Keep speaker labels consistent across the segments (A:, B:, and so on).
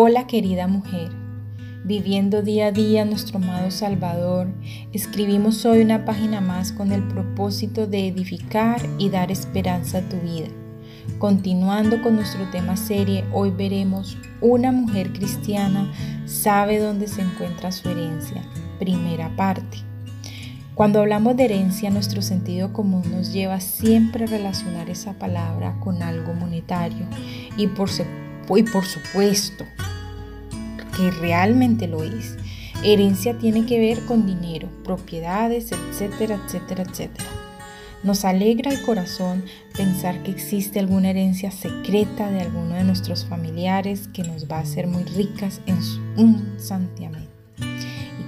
A: Hola querida mujer, viviendo día a día nuestro amado Salvador, escribimos hoy una página más con el propósito de edificar y dar esperanza a tu vida. Continuando con nuestro tema serie, hoy veremos una mujer cristiana sabe dónde se encuentra su herencia. Primera parte. Cuando hablamos de herencia, nuestro sentido común nos lleva siempre a relacionar esa palabra con algo monetario y por, y por supuesto que realmente lo es. Herencia tiene que ver con dinero, propiedades, etcétera, etcétera, etcétera. Nos alegra el corazón pensar que existe alguna herencia secreta de alguno de nuestros familiares que nos va a hacer muy ricas en un santiamén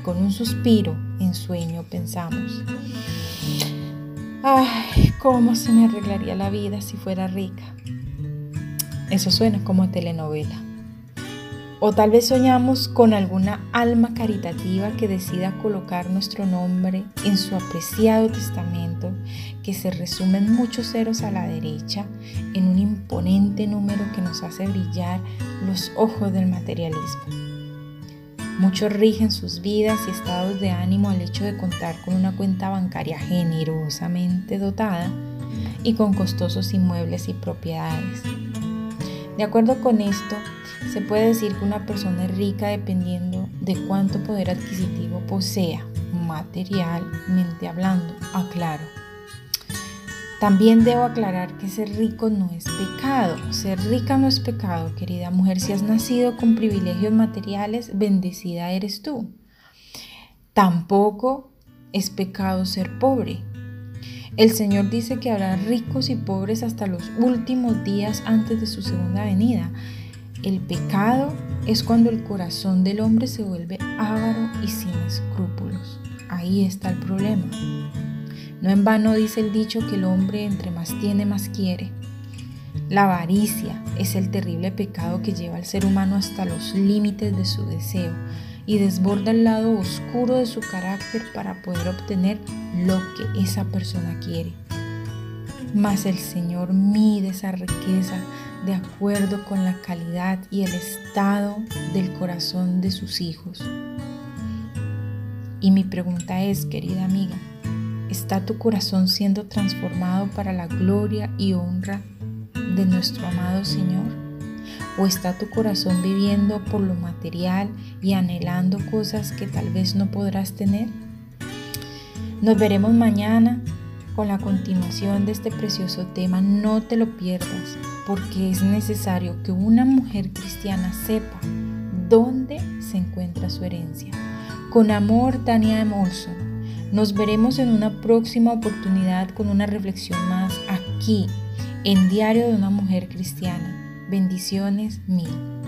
A: con un suspiro en sueño pensamos, ay, ¿cómo se me arreglaría la vida si fuera rica? Eso suena como telenovela. O tal vez soñamos con alguna alma caritativa que decida colocar nuestro nombre en su apreciado testamento, que se resume en muchos ceros a la derecha, en un imponente número que nos hace brillar los ojos del materialismo. Muchos rigen sus vidas y estados de ánimo al hecho de contar con una cuenta bancaria generosamente dotada y con costosos inmuebles y propiedades. De acuerdo con esto, se puede decir que una persona es rica dependiendo de cuánto poder adquisitivo posea, materialmente hablando, aclaro. También debo aclarar que ser rico no es pecado. Ser rica no es pecado, querida mujer. Si has nacido con privilegios materiales, bendecida eres tú. Tampoco es pecado ser pobre. El Señor dice que habrá ricos y pobres hasta los últimos días antes de su segunda venida. El pecado es cuando el corazón del hombre se vuelve avaro y sin escrúpulos. Ahí está el problema. No en vano dice el dicho que el hombre entre más tiene, más quiere. La avaricia es el terrible pecado que lleva al ser humano hasta los límites de su deseo y desborda el lado oscuro de su carácter para poder obtener lo que esa persona quiere. Mas el Señor mide esa riqueza de acuerdo con la calidad y el estado del corazón de sus hijos. Y mi pregunta es, querida amiga, ¿Está tu corazón siendo transformado para la gloria y honra de nuestro amado Señor? ¿O está tu corazón viviendo por lo material y anhelando cosas que tal vez no podrás tener? Nos veremos mañana con la continuación de este precioso tema. No te lo pierdas porque es necesario que una mujer cristiana sepa dónde se encuentra su herencia. Con amor, Tania Emolson. Nos veremos en una próxima oportunidad con una reflexión más aquí, en Diario de una Mujer Cristiana. Bendiciones mil.